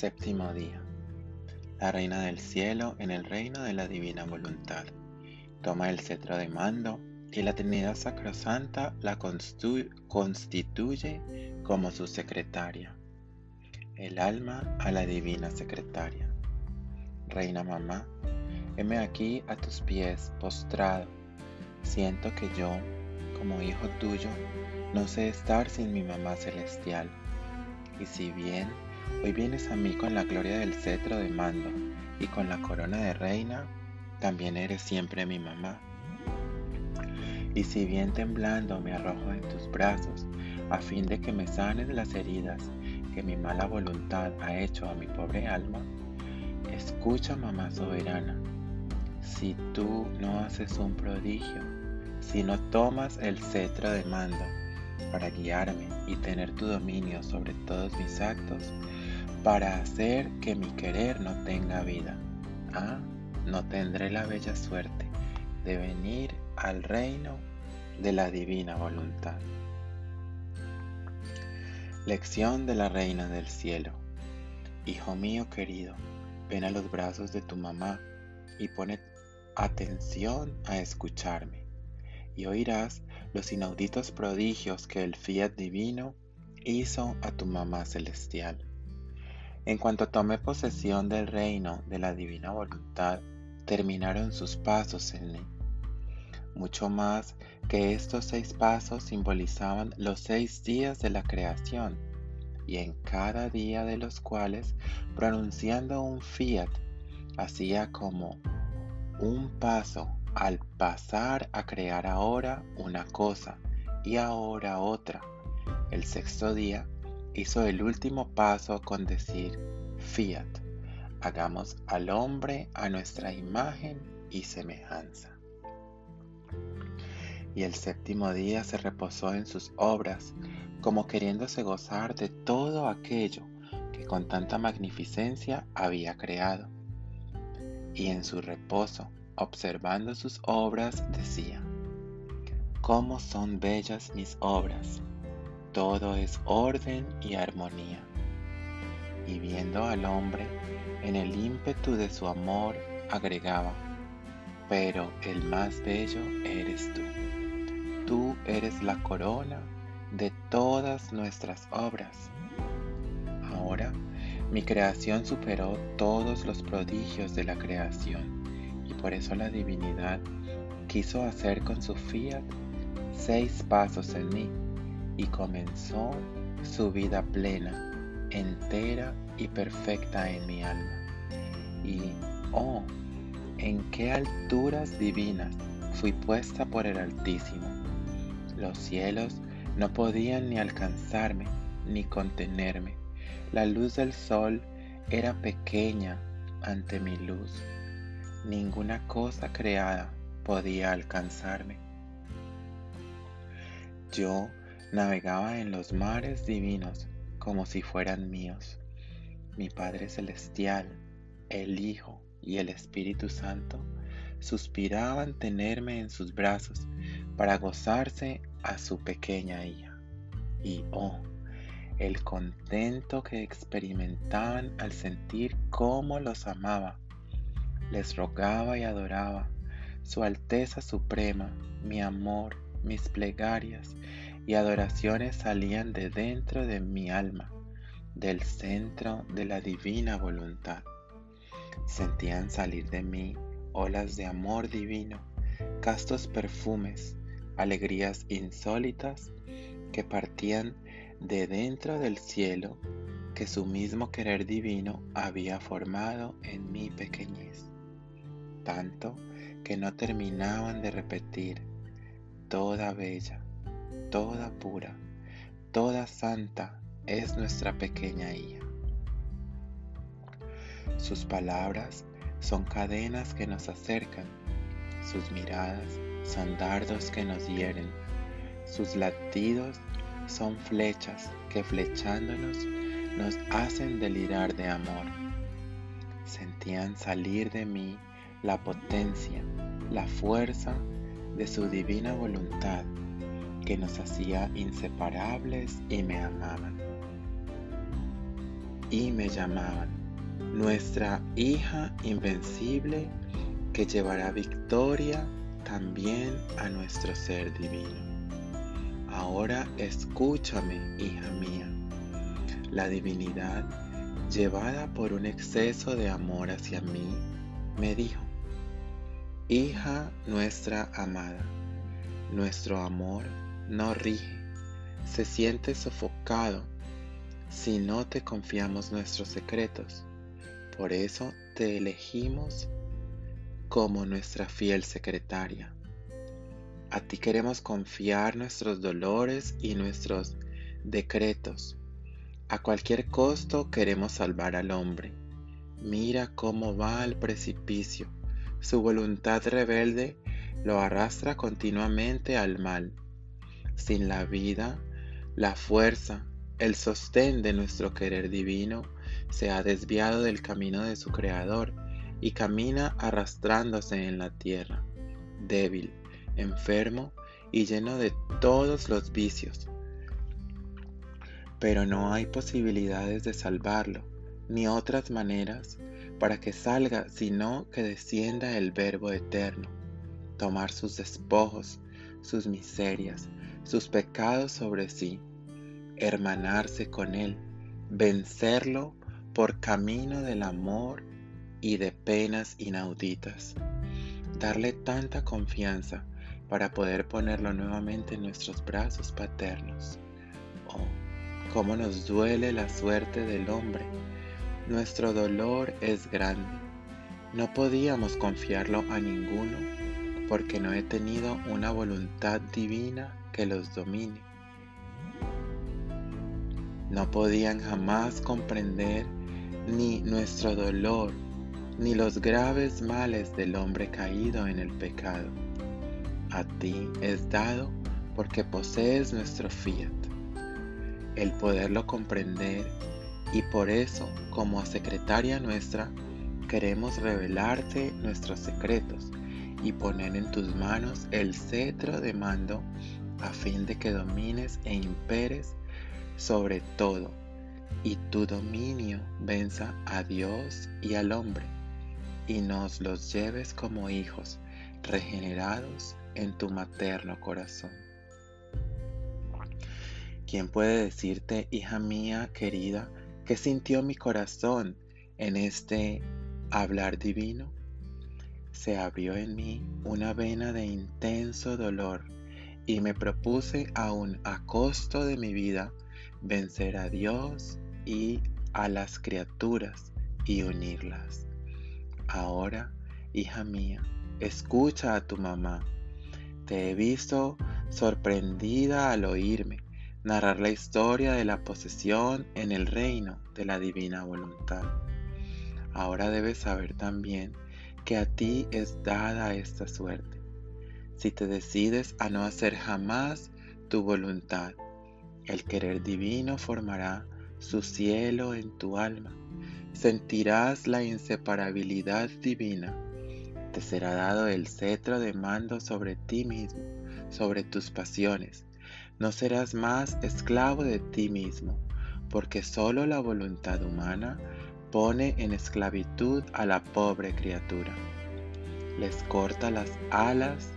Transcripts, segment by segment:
Séptimo día. La Reina del Cielo en el reino de la Divina Voluntad. Toma el cetro de mando y la Trinidad Sacrosanta la constituye como su secretaria. El alma a la Divina Secretaria. Reina Mamá, heme aquí a tus pies postrado. Siento que yo, como hijo tuyo, no sé estar sin mi mamá celestial. Y si bien Hoy vienes a mí con la gloria del cetro de mando y con la corona de reina, también eres siempre mi mamá. Y si bien temblando me arrojo en tus brazos, a fin de que me sanes las heridas que mi mala voluntad ha hecho a mi pobre alma, escucha, mamá soberana, si tú no haces un prodigio, si no tomas el cetro de mando para guiarme y tener tu dominio sobre todos mis actos, para hacer que mi querer no tenga vida. Ah, no tendré la bella suerte de venir al reino de la divina voluntad. Lección de la Reina del Cielo. Hijo mío querido, ven a los brazos de tu mamá y pone atención a escucharme, y oirás los inauditos prodigios que el fiat divino hizo a tu mamá celestial. En cuanto tomé posesión del reino de la divina voluntad, terminaron sus pasos en mí. Mucho más que estos seis pasos simbolizaban los seis días de la creación, y en cada día de los cuales, pronunciando un fiat, hacía como un paso al pasar a crear ahora una cosa y ahora otra. El sexto día hizo el último paso con decir, fiat, hagamos al hombre a nuestra imagen y semejanza. Y el séptimo día se reposó en sus obras, como queriéndose gozar de todo aquello que con tanta magnificencia había creado. Y en su reposo, observando sus obras, decía, ¿cómo son bellas mis obras? todo es orden y armonía. Y viendo al hombre en el ímpetu de su amor, agregaba, pero el más bello eres tú. Tú eres la corona de todas nuestras obras. Ahora mi creación superó todos los prodigios de la creación por eso la divinidad quiso hacer con su fiat seis pasos en mí y comenzó su vida plena, entera y perfecta en mi alma. Y, oh, en qué alturas divinas fui puesta por el Altísimo. Los cielos no podían ni alcanzarme ni contenerme. La luz del sol era pequeña ante mi luz. Ninguna cosa creada podía alcanzarme. Yo Navegaba en los mares divinos como si fueran míos. Mi Padre Celestial, el Hijo y el Espíritu Santo suspiraban tenerme en sus brazos para gozarse a su pequeña hija. Y oh, el contento que experimentaban al sentir cómo los amaba. Les rogaba y adoraba Su Alteza Suprema, mi amor, mis plegarias y adoraciones salían de dentro de mi alma, del centro de la divina voluntad. Sentían salir de mí olas de amor divino, castos perfumes, alegrías insólitas que partían de dentro del cielo que su mismo querer divino había formado en mi pequeñez, tanto que no terminaban de repetir, toda bella, toda pura, toda santa es nuestra pequeña hija. Sus palabras son cadenas que nos acercan, sus miradas son dardos que nos hieren, sus latidos son flechas que flechándonos nos hacen delirar de amor. Sentían salir de mí la potencia, la fuerza de su divina voluntad que nos hacía inseparables y me amaban. y me llamaban, nuestra hija invencible que llevará victoria también a nuestro ser divino. Ahora escúchame, hija mía. La divinidad, llevada por un exceso de amor hacia mí, me dijo, Hija nuestra amada, nuestro amor no rige, se siente sofocado si no te confiamos nuestros secretos. Por eso te elegimos como nuestra fiel secretaria. A ti queremos confiar nuestros dolores y nuestros decretos. A cualquier costo queremos salvar al hombre. Mira cómo va al precipicio. Su voluntad rebelde lo arrastra continuamente al mal. Sin la vida, la fuerza, el sostén de nuestro querer divino se ha desviado del camino de su Creador y camina arrastrándose en la tierra, débil, enfermo y lleno de todos los vicios. Pero no hay posibilidades de salvarlo, ni otras maneras para que salga sino que descienda el Verbo eterno, tomar sus despojos, sus miserias, sus pecados sobre sí, hermanarse con Él, vencerlo por camino del amor y de penas inauditas, darle tanta confianza para poder ponerlo nuevamente en nuestros brazos paternos. Oh, cómo nos duele la suerte del hombre. Nuestro dolor es grande. No podíamos confiarlo a ninguno porque no he tenido una voluntad divina que los domine. No podían jamás comprender ni nuestro dolor, ni los graves males del hombre caído en el pecado a ti es dado porque posees nuestro fiat, el poderlo comprender y por eso como secretaria nuestra queremos revelarte nuestros secretos y poner en tus manos el cetro de mando a fin de que domines e imperes sobre todo y tu dominio venza a Dios y al hombre y nos los lleves como hijos regenerados en tu materno corazón. ¿Quién puede decirte, hija mía querida, qué sintió mi corazón en este hablar divino? Se abrió en mí una vena de intenso dolor y me propuse aún a costo de mi vida vencer a Dios y a las criaturas y unirlas. Ahora, hija mía, escucha a tu mamá te he visto sorprendida al oírme narrar la historia de la posesión en el reino de la divina voluntad. Ahora debes saber también que a ti es dada esta suerte. Si te decides a no hacer jamás tu voluntad, el querer divino formará su cielo en tu alma. Sentirás la inseparabilidad divina te será dado el cetro de mando sobre ti mismo, sobre tus pasiones. No serás más esclavo de ti mismo, porque solo la voluntad humana pone en esclavitud a la pobre criatura. Les corta las alas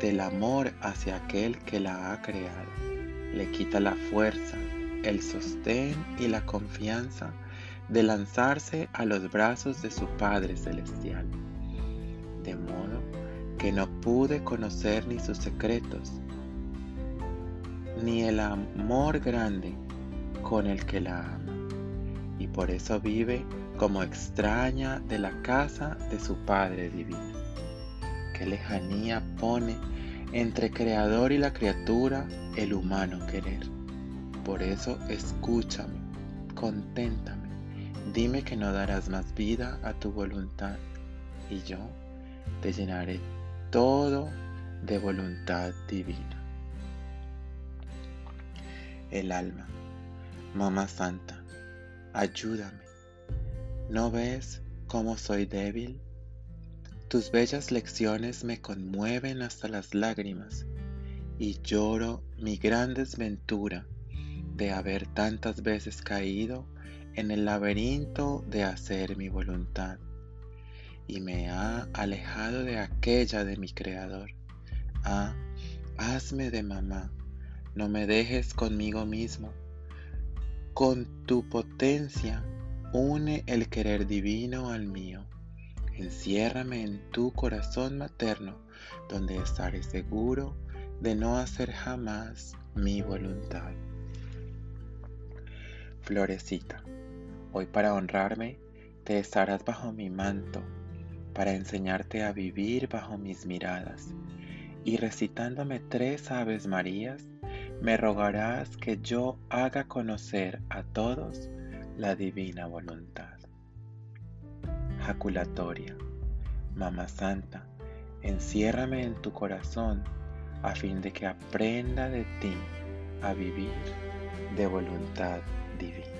del amor hacia aquel que la ha creado. Le quita la fuerza, el sostén y la confianza de lanzarse a los brazos de su Padre Celestial de modo que no pude conocer ni sus secretos, ni el amor grande con el que la ama, y por eso vive como extraña de la casa de su Padre Divino. Qué lejanía pone entre creador y la criatura el humano querer. Por eso escúchame, conténtame, dime que no darás más vida a tu voluntad, y yo te llenaré todo de voluntad divina. El alma, Mamá Santa, ayúdame. ¿No ves cómo soy débil? Tus bellas lecciones me conmueven hasta las lágrimas y lloro mi gran desventura de haber tantas veces caído en el laberinto de hacer mi voluntad y me ha alejado de aquella de mi Creador. Ah, hazme de mamá, no me dejes conmigo mismo. Con tu potencia une el querer divino al mío. Enciérrame en tu corazón materno, donde estaré seguro de no hacer jamás mi voluntad. Florecita, hoy para honrarme te estarás bajo mi manto para enseñarte a vivir bajo mis miradas. Y recitándome tres Aves Marías, me rogarás que yo haga conocer a todos la divina voluntad. Jaculatoria, Mamá Santa, enciérrame en tu corazón a fin de que aprenda de ti a vivir de voluntad divina.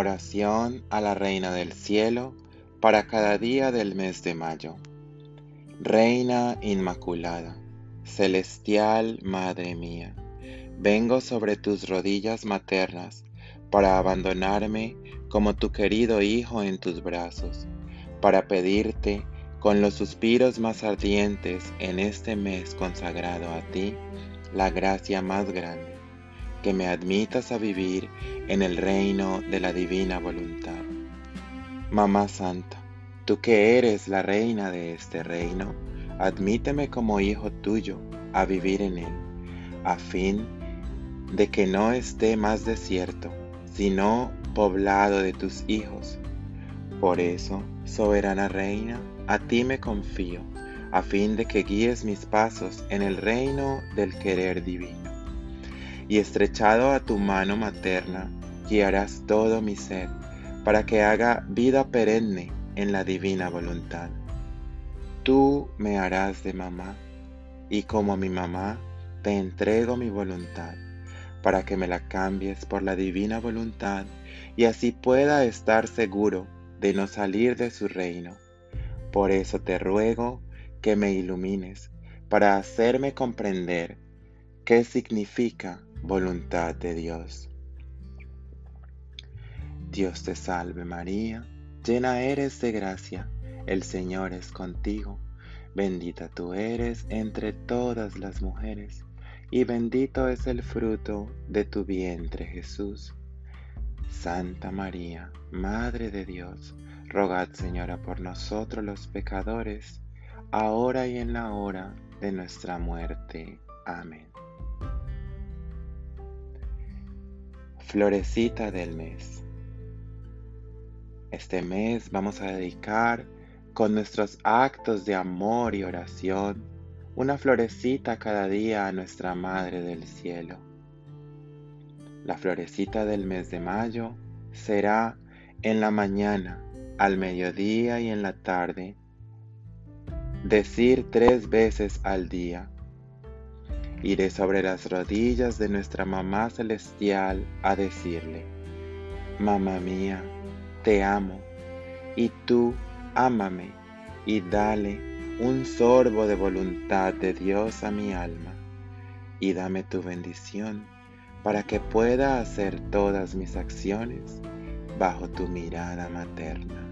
Oración a la Reina del Cielo para cada día del mes de mayo. Reina Inmaculada, celestial Madre mía, vengo sobre tus rodillas maternas para abandonarme como tu querido Hijo en tus brazos, para pedirte con los suspiros más ardientes en este mes consagrado a ti, la gracia más grande que me admitas a vivir en el reino de la divina voluntad. Mamá Santa, tú que eres la reina de este reino, admíteme como hijo tuyo a vivir en él, a fin de que no esté más desierto, sino poblado de tus hijos. Por eso, soberana reina, a ti me confío, a fin de que guíes mis pasos en el reino del querer divino y estrechado a tu mano materna, guiarás todo mi ser, para que haga vida perenne en la divina voluntad. Tú me harás de mamá, y como mi mamá, te entrego mi voluntad, para que me la cambies por la divina voluntad, y así pueda estar seguro de no salir de su reino. Por eso te ruego que me ilumines, para hacerme comprender qué significa voluntad de Dios. Dios te salve María, llena eres de gracia, el Señor es contigo, bendita tú eres entre todas las mujeres, y bendito es el fruto de tu vientre Jesús. Santa María, Madre de Dios, rogad Señora por nosotros los pecadores, ahora y en la hora de nuestra muerte. Amén. Florecita del mes. Este mes vamos a dedicar con nuestros actos de amor y oración una florecita cada día a nuestra Madre del Cielo. La florecita del mes de mayo será en la mañana, al mediodía y en la tarde. Decir tres veces al día Iré sobre las rodillas de nuestra Mamá Celestial a decirle, Mamá mía, te amo, y tú ámame, y dale un sorbo de voluntad de Dios a mi alma, y dame tu bendición para que pueda hacer todas mis acciones bajo tu mirada materna.